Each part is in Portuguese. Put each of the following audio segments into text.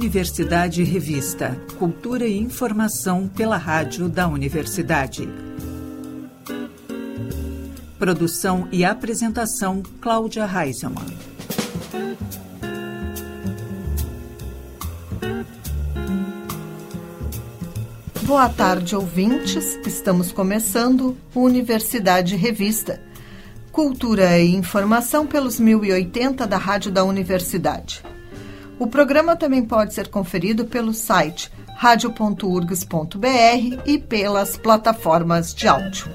Universidade Revista. Cultura e informação pela rádio da Universidade. Produção e apresentação Cláudia Heiselmann. Boa tarde, ouvintes. Estamos começando Universidade Revista. Cultura e informação pelos 1080 da Rádio da Universidade. O programa também pode ser conferido pelo site radio.urgs.br e pelas plataformas de áudio.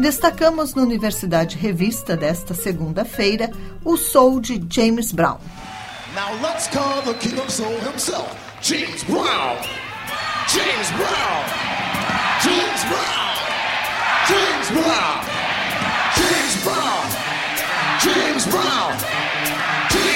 Destacamos na Universidade Revista desta segunda-feira o soul de James Brown. Now let's call the king of soul himself, James Brown. James Brown. James Brown. James Brown. James Brown. James Brown. James Brown. James Brown.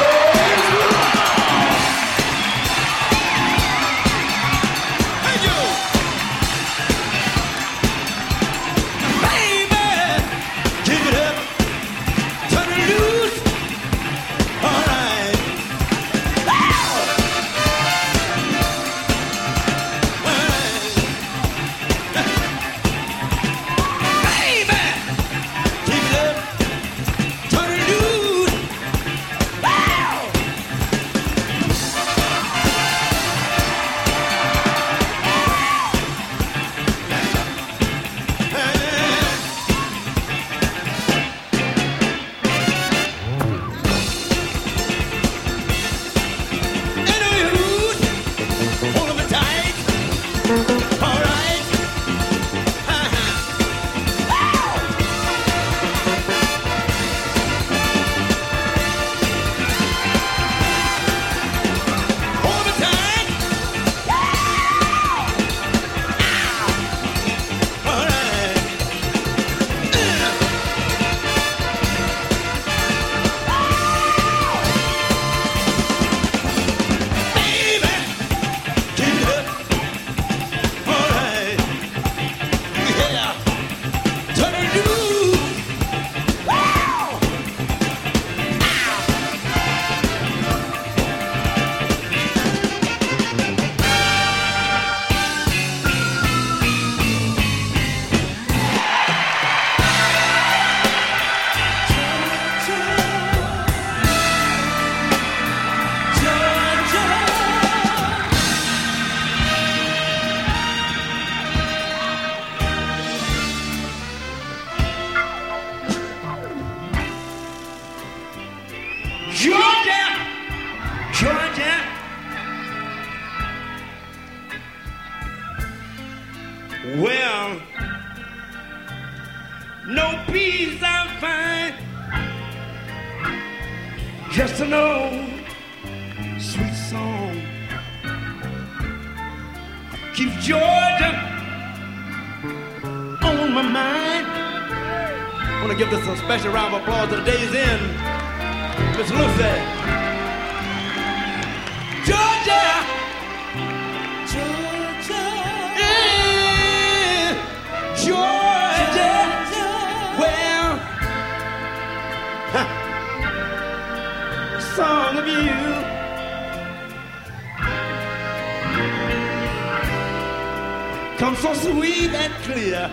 so sweet and clear.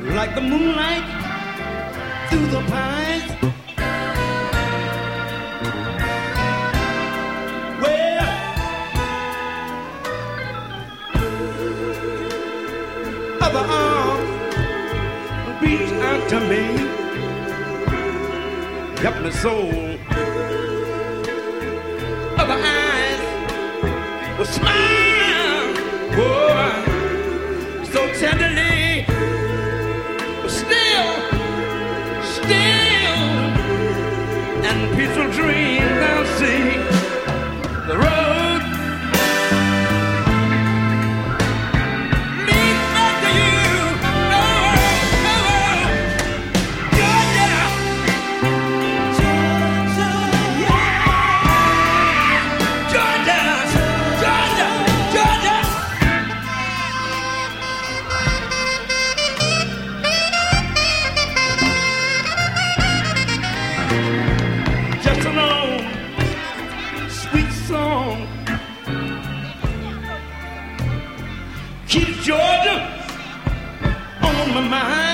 Like the moonlight through the pines. Well, other arms reach out to me. Help my soul. Other eyes will smile. tenderly. But still, still, and peaceful dreams I'll see. Brown,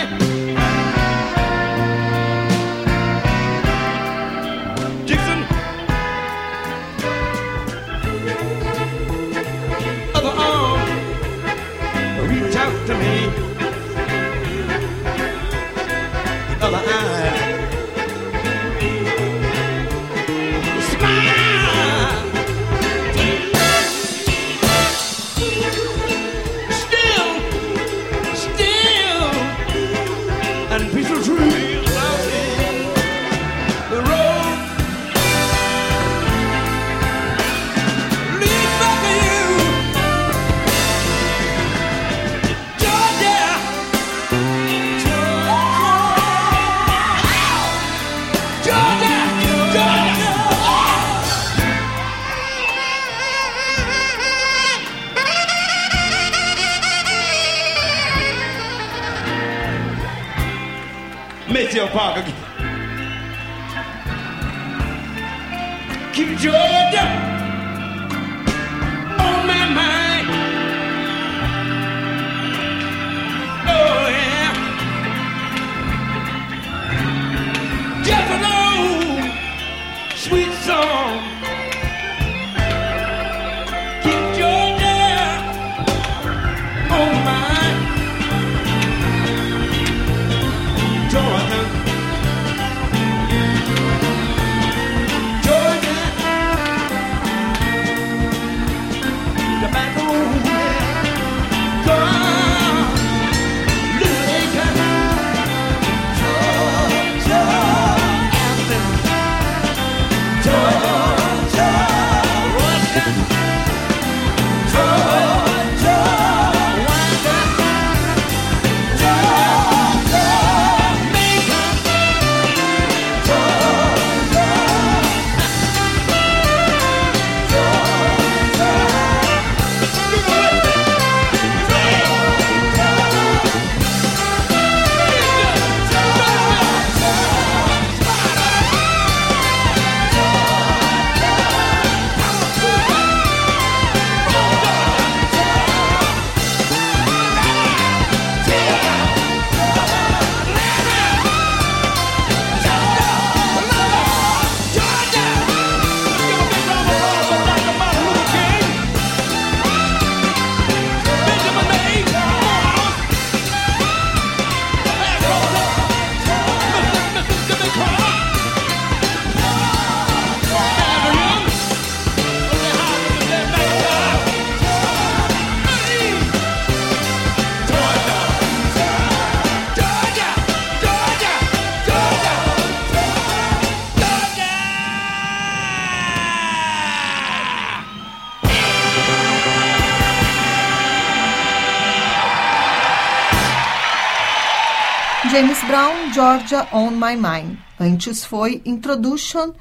Georgia on My Mind. Antes foi Introduction,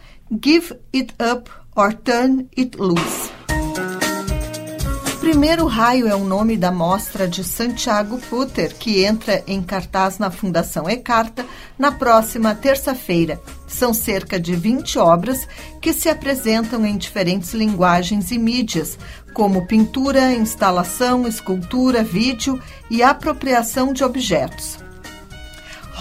Give It Up or Turn It Loose. Primeiro Raio é o nome da mostra de Santiago Putter, que entra em cartaz na Fundação Ecarta na próxima terça-feira. São cerca de 20 obras que se apresentam em diferentes linguagens e mídias, como pintura, instalação, escultura, vídeo e apropriação de objetos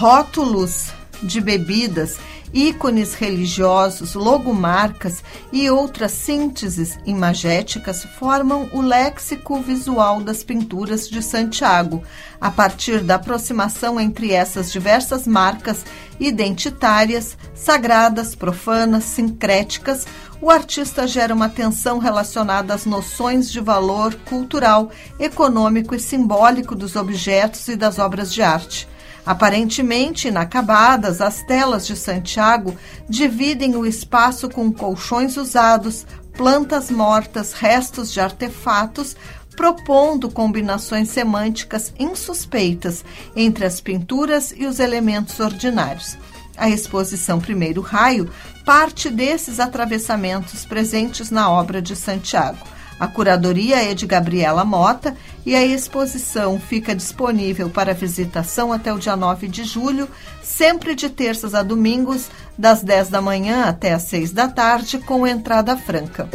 rótulos de bebidas, ícones religiosos, logomarcas e outras sínteses imagéticas formam o léxico visual das pinturas de Santiago. A partir da aproximação entre essas diversas marcas identitárias, sagradas, profanas, sincréticas, o artista gera uma tensão relacionada às noções de valor cultural, econômico e simbólico dos objetos e das obras de arte. Aparentemente inacabadas, as telas de Santiago dividem o espaço com colchões usados, plantas mortas, restos de artefatos, propondo combinações semânticas insuspeitas entre as pinturas e os elementos ordinários. A exposição Primeiro Raio parte desses atravessamentos presentes na obra de Santiago. A curadoria é de Gabriela Mota e a exposição fica disponível para visitação até o dia 9 de julho, sempre de terças a domingos, das 10 da manhã até as 6 da tarde, com entrada franca.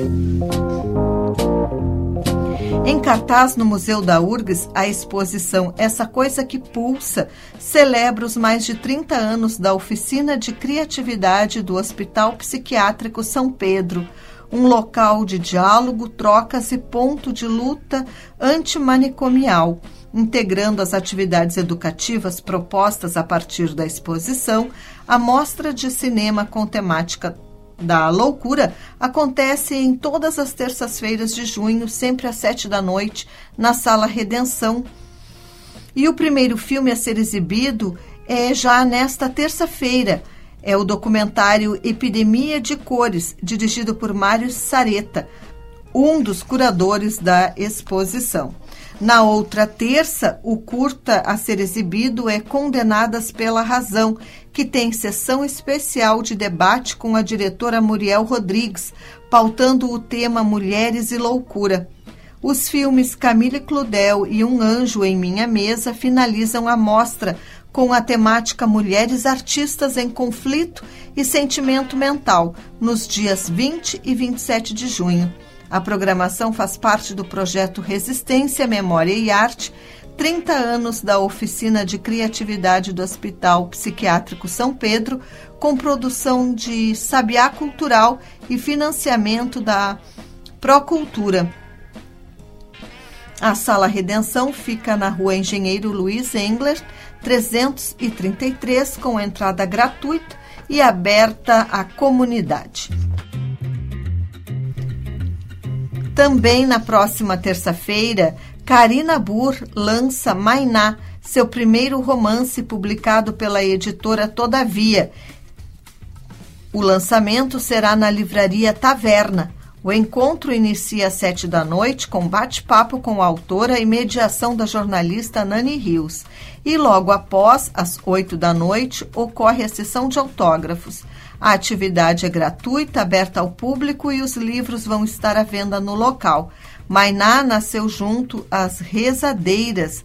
Em cartaz no Museu da URGS, a exposição Essa Coisa que Pulsa celebra os mais de 30 anos da oficina de criatividade do Hospital Psiquiátrico São Pedro, um local de diálogo, trocas e ponto de luta antimanicomial, integrando as atividades educativas propostas a partir da exposição, a mostra de cinema com temática da loucura acontece em todas as terças-feiras de junho, sempre às sete da noite, na Sala Redenção. E o primeiro filme a ser exibido é já nesta terça-feira. É o documentário Epidemia de Cores, dirigido por Mário Sareta, um dos curadores da exposição. Na outra terça, o curta a ser exibido é Condenadas pela Razão, que tem sessão especial de debate com a diretora Muriel Rodrigues, pautando o tema Mulheres e Loucura. Os filmes Camille Claudel e Um Anjo em Minha Mesa finalizam a mostra com a temática Mulheres Artistas em Conflito e Sentimento Mental, nos dias 20 e 27 de junho. A programação faz parte do projeto Resistência, Memória e Arte, 30 anos da Oficina de Criatividade do Hospital Psiquiátrico São Pedro, com produção de Sabiá Cultural e financiamento da Procultura. A Sala Redenção fica na rua Engenheiro Luiz Engler, 333, com entrada gratuita e aberta à comunidade. Também na próxima terça-feira, Karina Burr lança Mainá, seu primeiro romance publicado pela editora Todavia. O lançamento será na livraria Taverna. O encontro inicia às sete da noite com bate-papo com a autora e mediação da jornalista Nani Rios. E logo após, às oito da noite, ocorre a sessão de autógrafos. A atividade é gratuita, aberta ao público e os livros vão estar à venda no local. Mainá nasceu junto às rezadeiras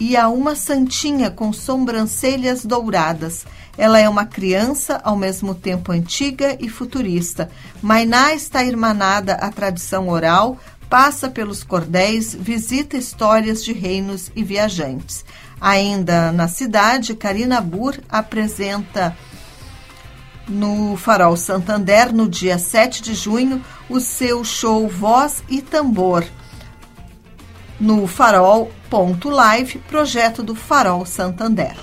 e a uma santinha com sobrancelhas douradas. Ela é uma criança, ao mesmo tempo antiga e futurista. Mainá está irmanada à tradição oral, passa pelos cordéis, visita histórias de reinos e viajantes. Ainda na cidade, Karina Burr apresenta no Farol Santander, no dia 7 de junho, o seu show Voz e Tambor. No Farol.live, projeto do Farol Santander.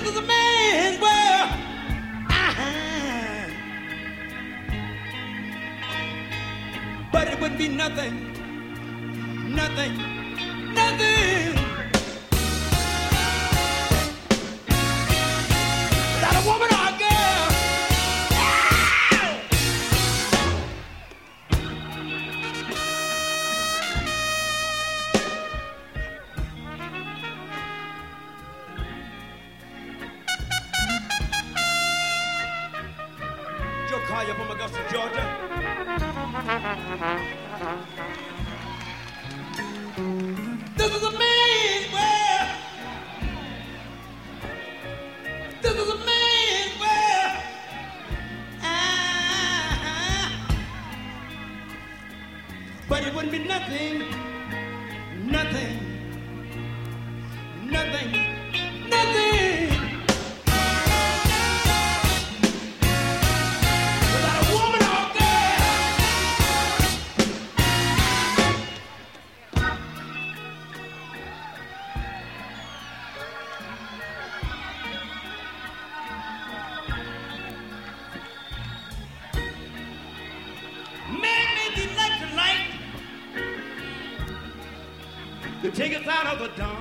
this is a man's world. Ah. Uh-huh. But it would be nothing, nothing, nothing. The dawn.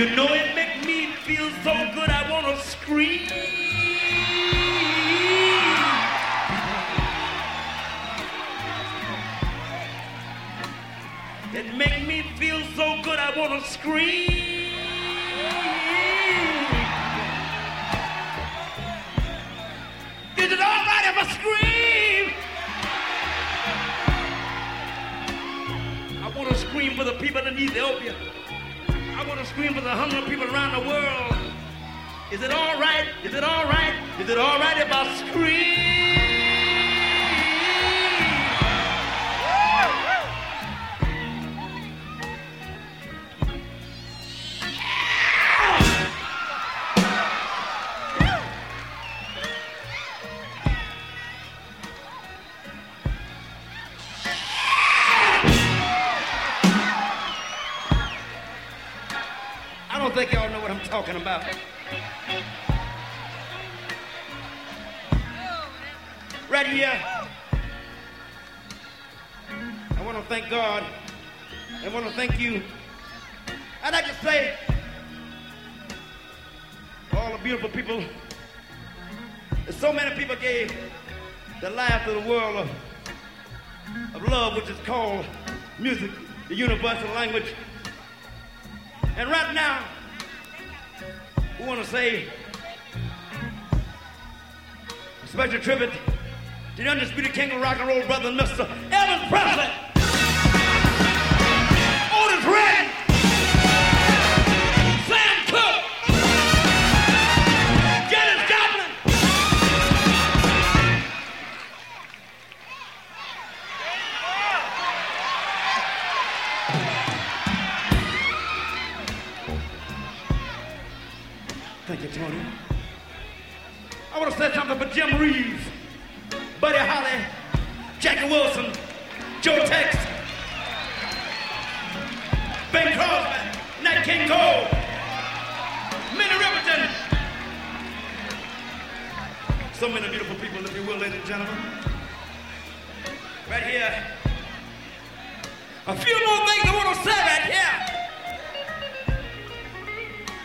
You know it make me feel so good I wanna scream. It make me feel so good I wanna scream. Is it all right if I scream? I wanna scream for the people in Ethiopia. I want to scream for the hungry people around the world. Is it all right? Is it all right? Is it all right if I scream? Talking about. Right here, I want to thank God. I want to thank you. I'd like to say, all the beautiful people, so many people gave their life to the world of, of love, which is called music, the universal language. And right now, we want to say a special tribute to the undisputed king of rock and roll, brother, Mr. Elvis Presley. So many beautiful people, if you will, ladies and gentlemen. Right here. A few more things I want to say right here.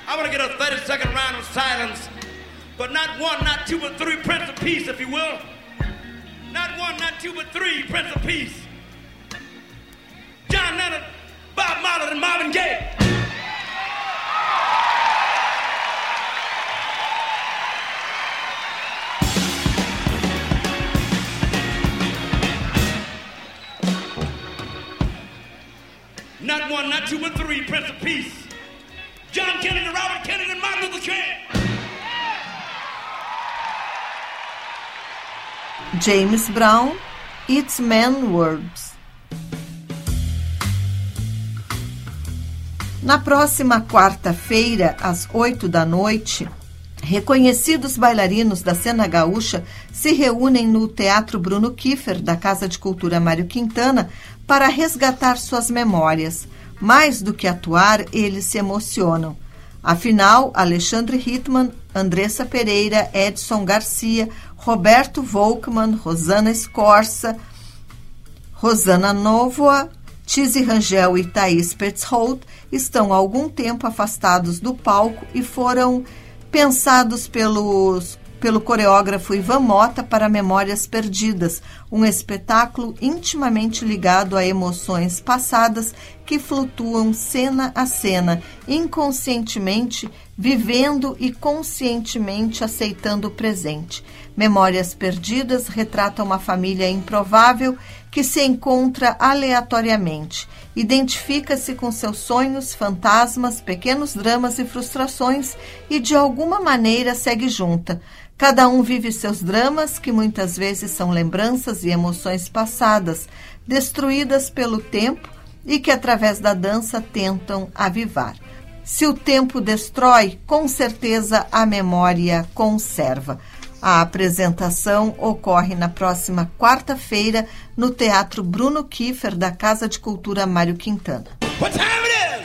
I want to get a 30 second round of silence, but not one, not two, but three Prince of Peace, if you will. Not one, not two, but three Prince of Peace. John Lennon, Bob Marley, and Marvin Gaye. Three Prince of Peace. John Kennedy, Robert Kennedy, and Martin Luther King. James Brown, It's Man Words. Na próxima quarta-feira, às oito da noite, reconhecidos bailarinos da cena gaúcha se reúnem no Teatro Bruno Kiefer, da Casa de Cultura Mário Quintana, para resgatar suas memórias. Mais do que atuar, eles se emocionam. Afinal, Alexandre Hittman, Andressa Pereira, Edson Garcia, Roberto Volkmann, Rosana Scorza, Rosana Novoa, Tizi Rangel e Thaís Petzholt estão há algum tempo afastados do palco e foram pensados pelos, pelo coreógrafo Ivan Mota para Memórias Perdidas, um espetáculo intimamente ligado a emoções passadas que flutuam cena a cena, inconscientemente vivendo e conscientemente aceitando o presente. Memórias Perdidas retrata uma família improvável que se encontra aleatoriamente. Identifica-se com seus sonhos, fantasmas, pequenos dramas e frustrações e de alguma maneira segue junta. Cada um vive seus dramas, que muitas vezes são lembranças e emoções passadas, destruídas pelo tempo e que através da dança tentam avivar. Se o tempo destrói, com certeza a memória conserva. A apresentação ocorre na próxima quarta-feira no Teatro Bruno Kiefer, da Casa de Cultura Mário Quintana. Dando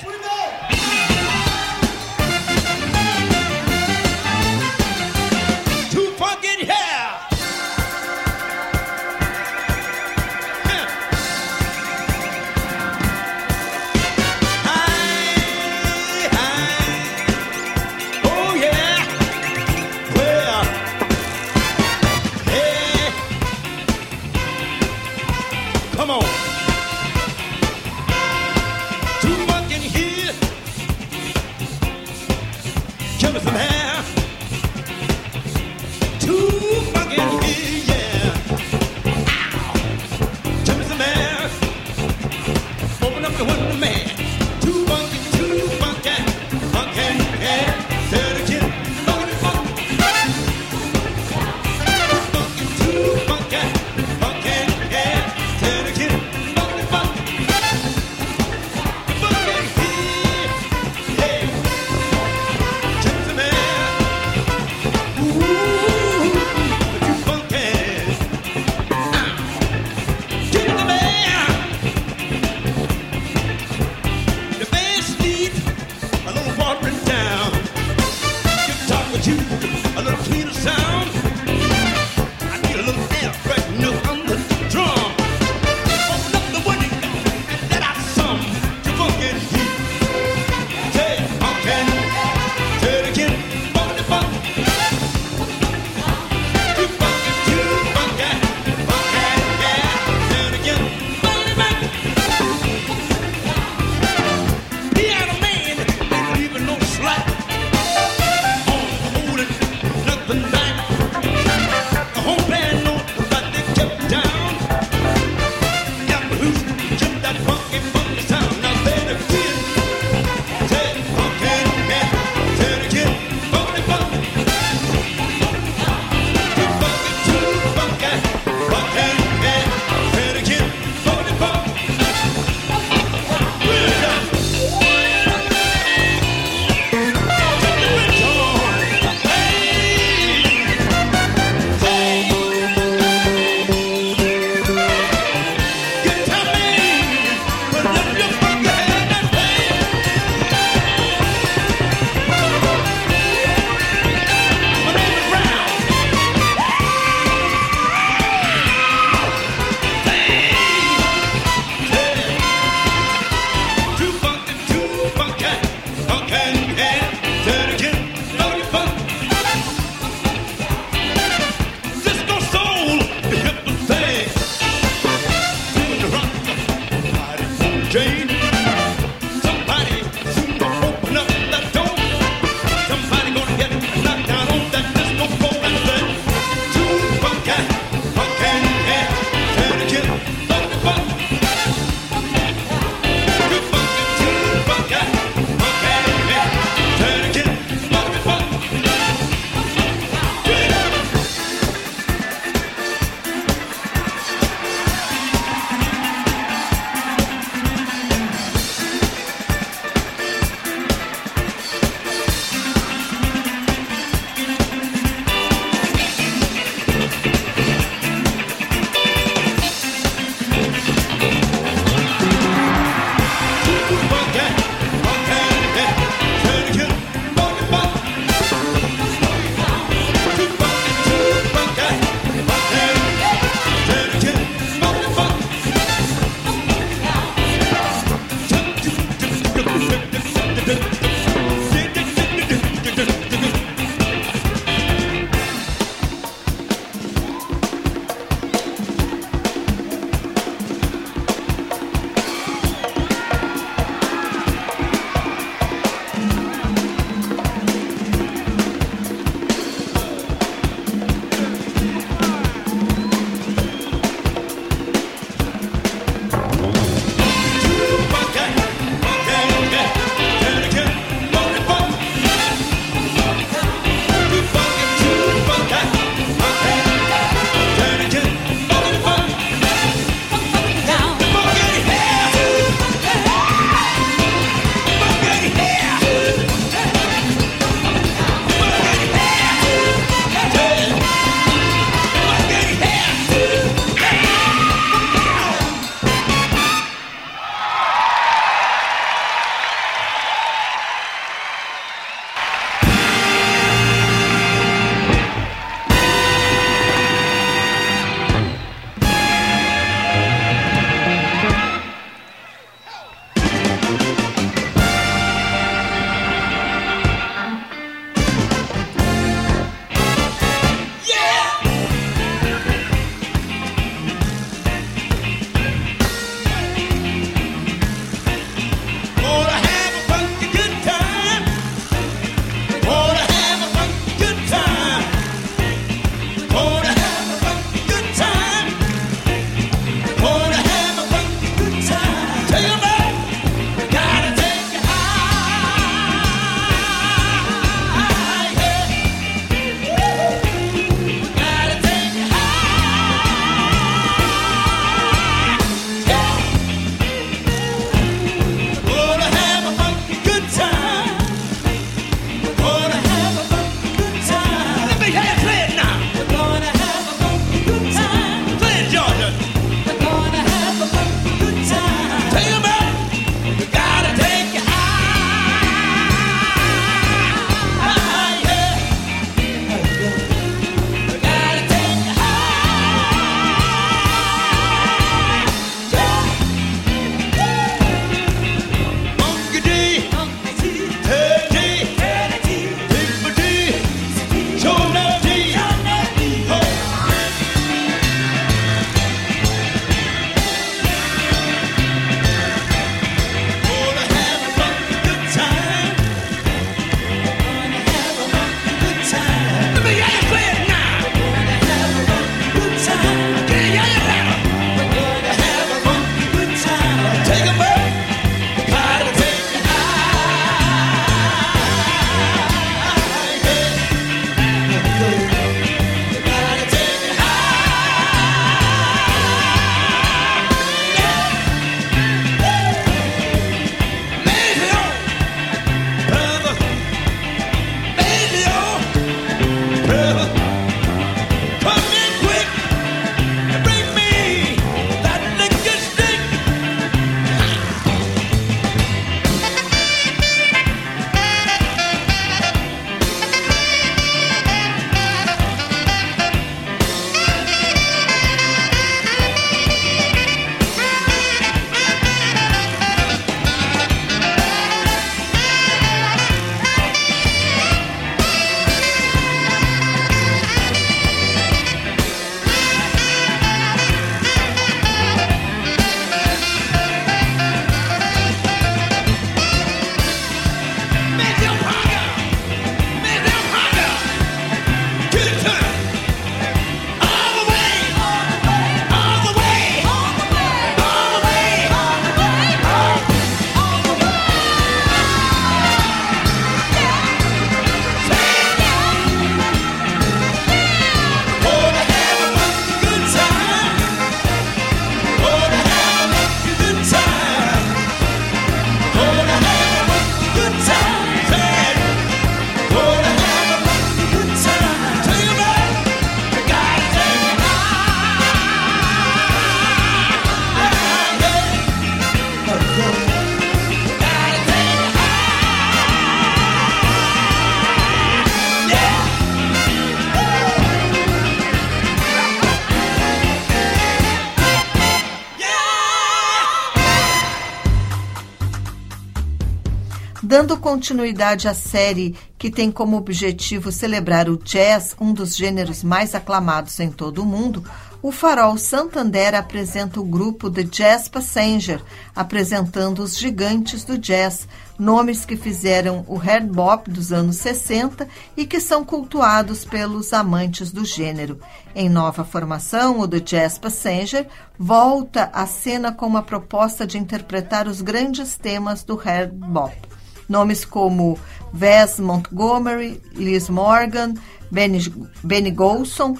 continuidade à série que tem como objetivo celebrar o jazz, um dos gêneros mais aclamados em todo o mundo, o Farol Santander apresenta o grupo The Jazz Passenger, apresentando os gigantes do jazz, nomes que fizeram o hard bop dos anos 60 e que são cultuados pelos amantes do gênero. Em nova formação, o The Jazz Passenger volta à cena com uma proposta de interpretar os grandes temas do hard bop. Nomes como Wes Montgomery, Liz Morgan, Benny, Benny Golson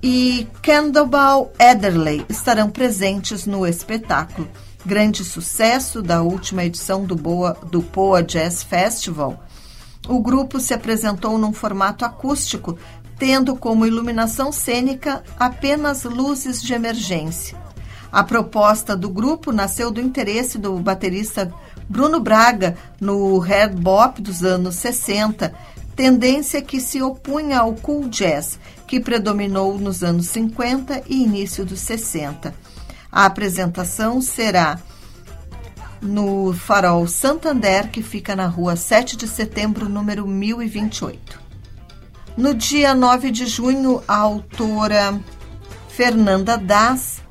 e Candleball Ederley estarão presentes no espetáculo. Grande sucesso da última edição do, Boa, do Poa Jazz Festival. O grupo se apresentou num formato acústico, tendo como iluminação cênica apenas luzes de emergência. A proposta do grupo nasceu do interesse do baterista Bruno Braga no hard bop dos anos 60, tendência que se opunha ao cool jazz que predominou nos anos 50 e início dos 60. A apresentação será no Farol Santander, que fica na rua 7 de setembro, número 1028. No dia 9 de junho, a autora Fernanda Das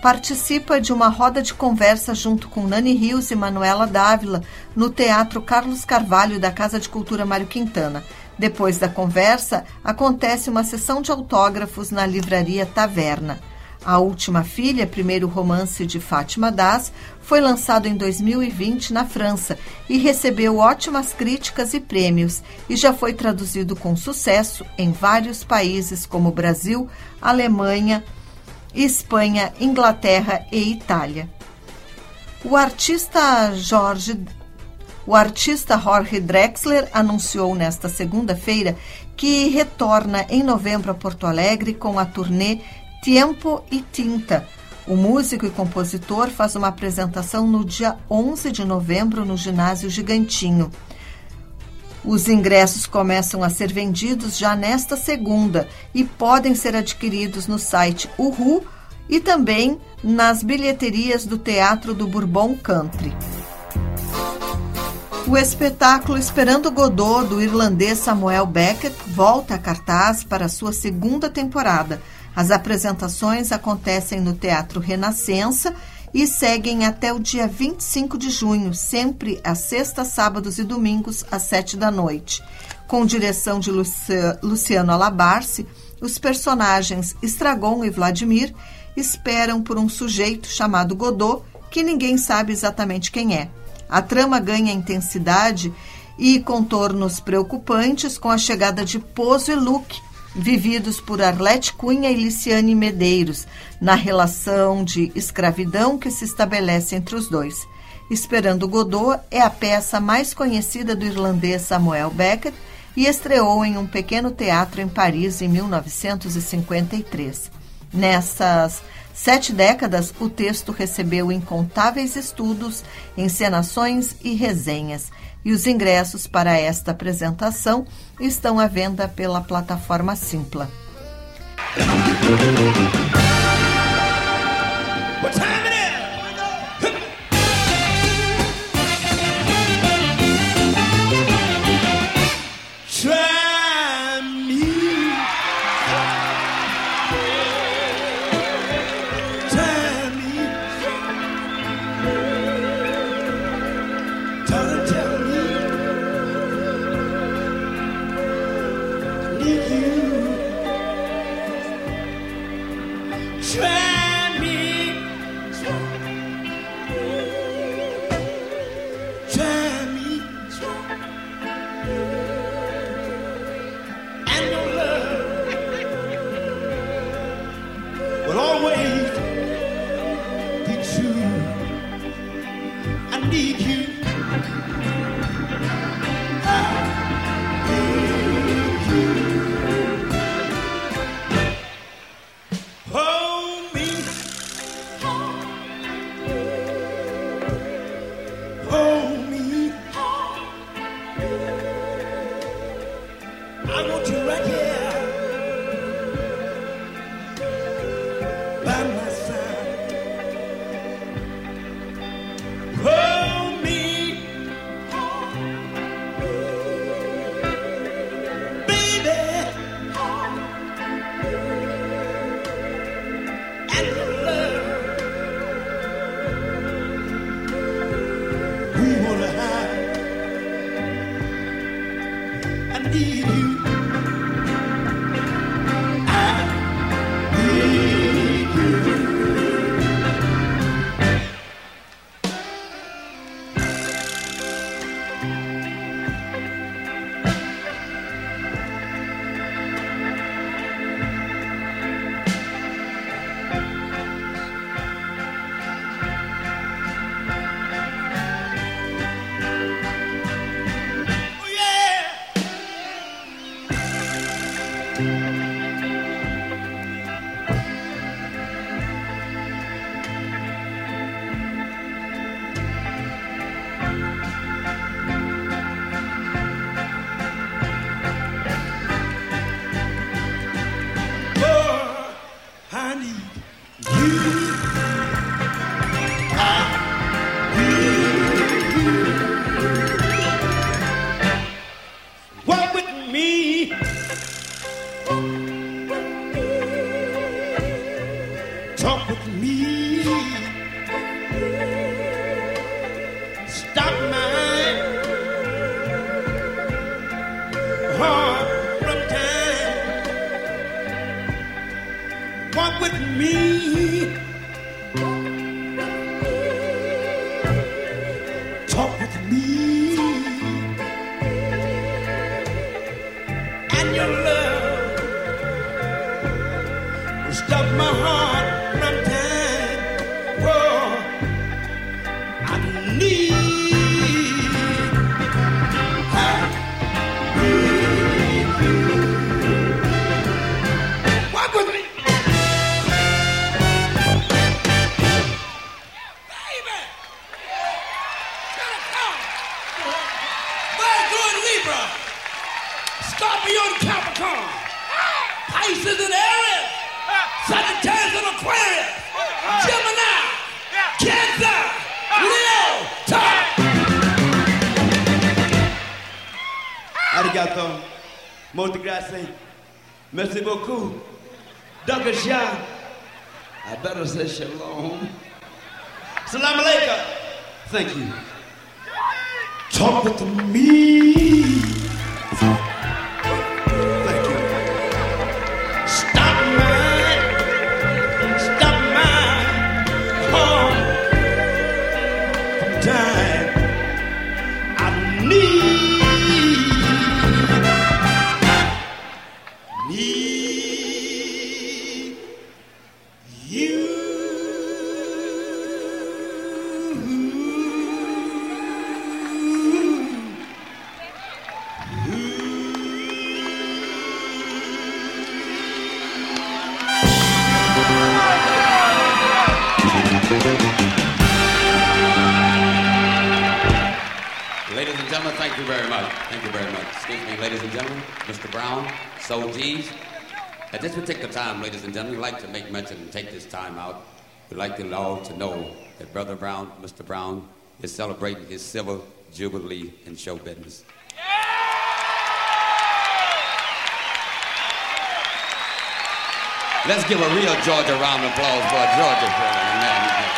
participa de uma roda de conversa junto com Nani Rios e Manuela Dávila no Teatro Carlos Carvalho da Casa de Cultura Mário Quintana. Depois da conversa, acontece uma sessão de autógrafos na livraria Taverna. A Última Filha, primeiro romance de Fátima Das, foi lançado em 2020 na França e recebeu ótimas críticas e prêmios e já foi traduzido com sucesso em vários países como Brasil, Alemanha, Espanha, Inglaterra e Itália. O artista Jorge o artista Jorge Drexler anunciou nesta segunda-feira que retorna em novembro a Porto Alegre com a turnê Tempo e Tinta. O músico e compositor faz uma apresentação no dia 11 de novembro no Ginásio Gigantinho. Os ingressos começam a ser vendidos já nesta segunda e podem ser adquiridos no site Uhu e também nas bilheterias do Teatro do Bourbon Country. O espetáculo Esperando Godot, do irlandês Samuel Beckett, volta a cartaz para sua segunda temporada. As apresentações acontecem no Teatro Renascença e seguem até o dia 25 de junho, sempre às sextas, sábados e domingos, às sete da noite. Com direção de Luciano Alabarce, os personagens Estragon e Vladimir esperam por um sujeito chamado Godot, que ninguém sabe exatamente quem é. A trama ganha intensidade e contornos preocupantes com a chegada de Pozo e Luke, vividos por Arlete Cunha e Liciane Medeiros, na relação de escravidão que se estabelece entre os dois. Esperando Godot é a peça mais conhecida do irlandês Samuel Beckett e estreou em um pequeno teatro em Paris em 1953. Nessas sete décadas, o texto recebeu incontáveis estudos, encenações e resenhas, e os ingressos para esta apresentação estão à venda pela plataforma Simpla. And gentlemen, we'd like to make mention and take this time out. We'd like you all to know that Brother Brown, Mr. Brown, is celebrating his silver jubilee in show business. Let's give a real Georgia round of applause for Georgia.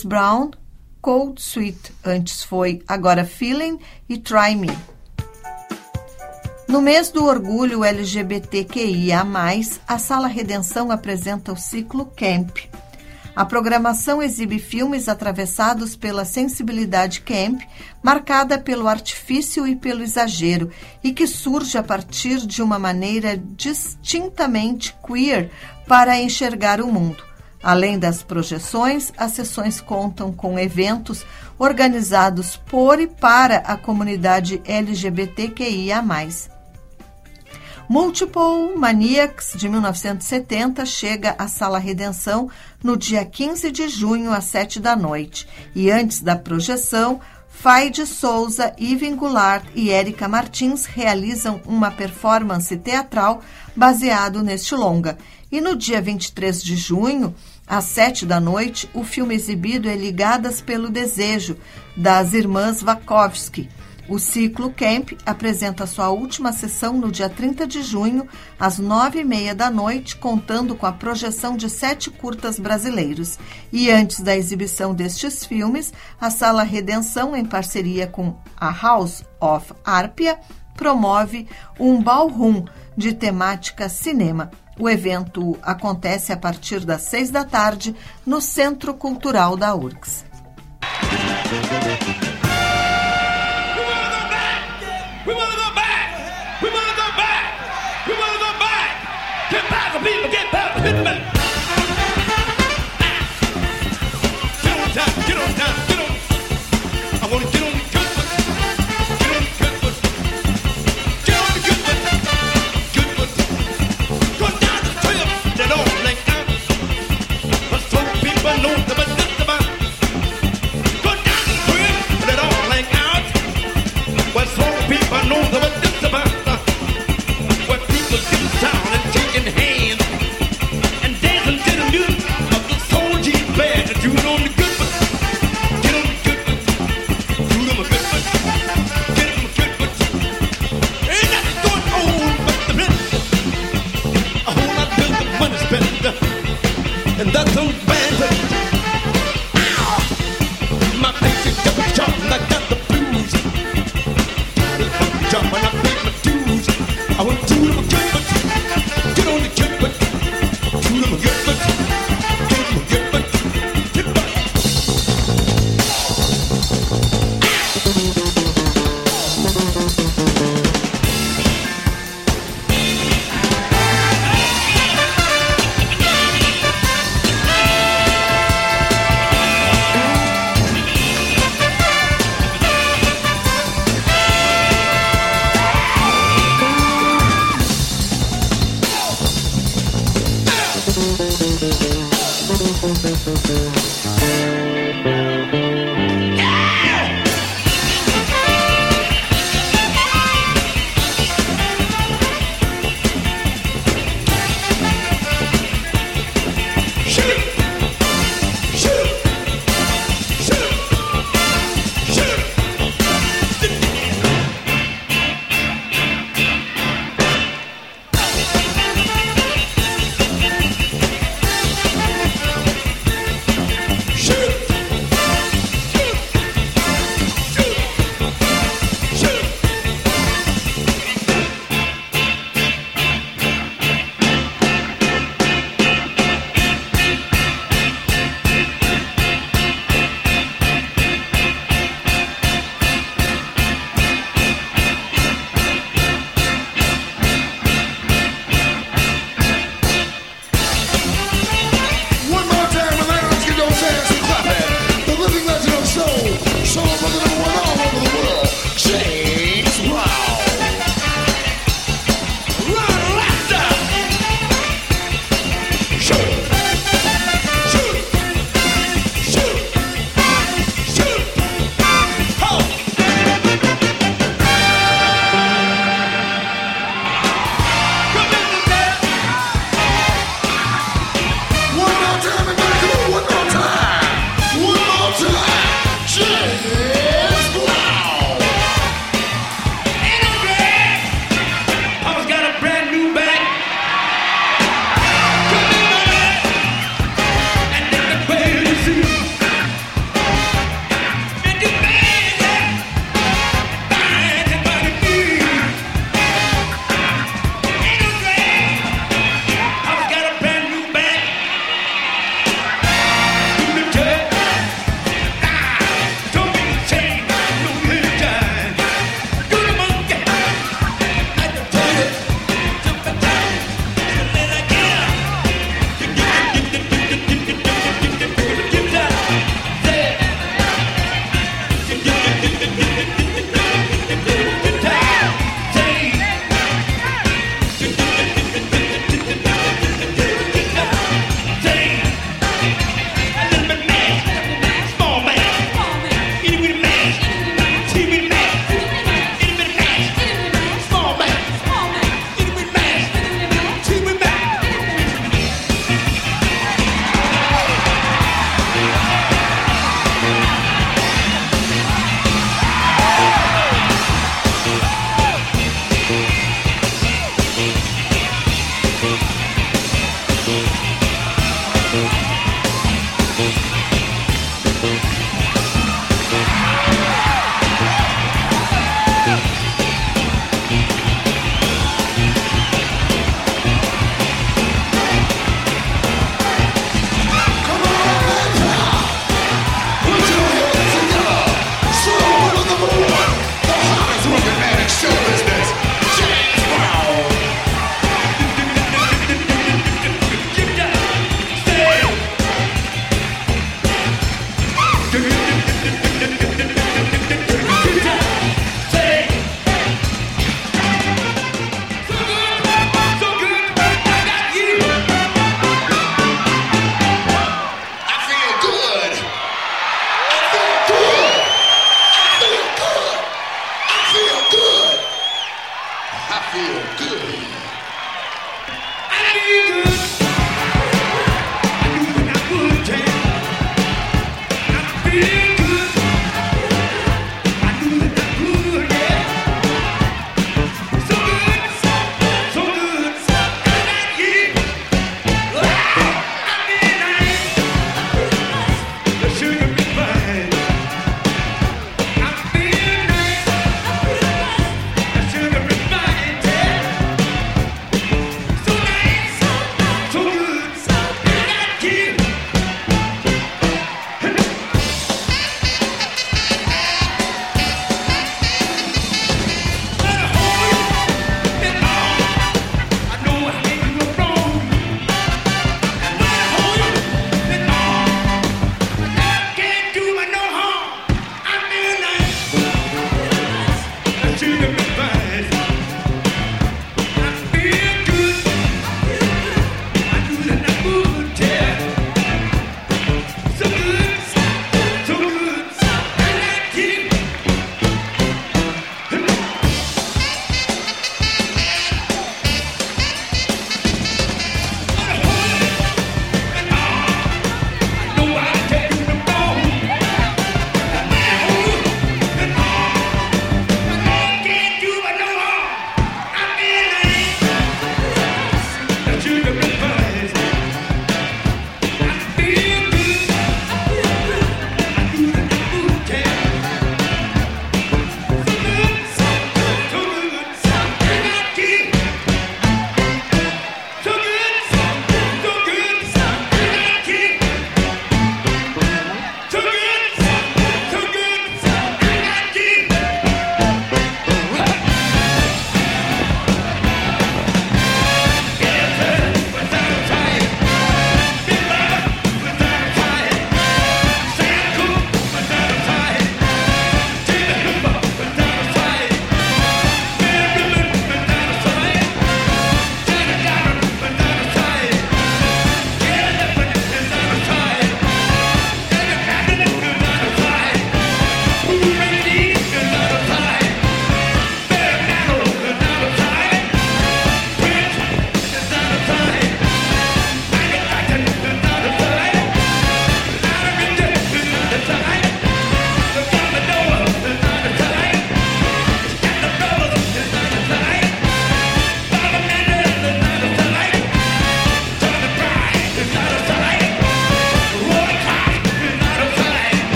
James Brown, Cold Sweet. Antes foi Agora Feeling e Try Me. No mês do orgulho LGBTQIA, a Sala Redenção apresenta o ciclo Camp. A programação exibe filmes atravessados pela sensibilidade camp, marcada pelo artifício e pelo exagero, e que surge a partir de uma maneira distintamente queer para enxergar o mundo. Além das projeções, as sessões contam com eventos organizados por e para a comunidade LGBTQIA. Multiple Maniacs de 1970 chega à Sala Redenção no dia 15 de junho às 7 da noite. E antes da projeção, Faide Souza, Ivan Goulart e Érica Martins realizam uma performance teatral baseado neste longa. E no dia 23 de junho, às sete da noite, o filme exibido é Ligadas pelo Desejo, das irmãs Wachowski. O ciclo Camp apresenta sua última sessão no dia 30 de junho, às nove e meia da noite, contando com a projeção de sete curtas brasileiros. E antes da exibição destes filmes, a Sala Redenção, em parceria com a House of Arpia, promove um ballroom de temática cinema. O evento acontece a partir das seis da tarde no Centro Cultural da URGS. salute the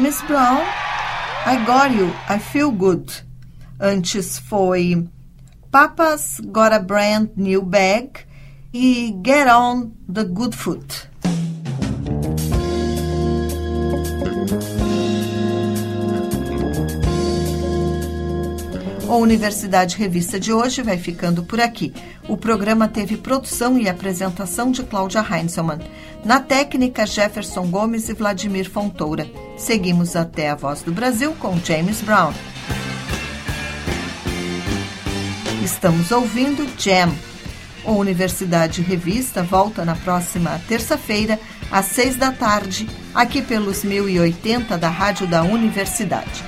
James Brown, I Got You, I Feel Good. Antes foi Papa's Got a Brand New Bag e Get On the Good Foot. A Universidade Revista de hoje vai ficando por aqui. O programa teve produção e apresentação de Cláudia Heinzelmann. Na técnica, Jefferson Gomes e Vladimir Fontoura. Seguimos até a Voz do Brasil com James Brown. Estamos ouvindo Jam. A Universidade Revista volta na próxima terça-feira, às seis da tarde, aqui pelos 1080 da Rádio da Universidade.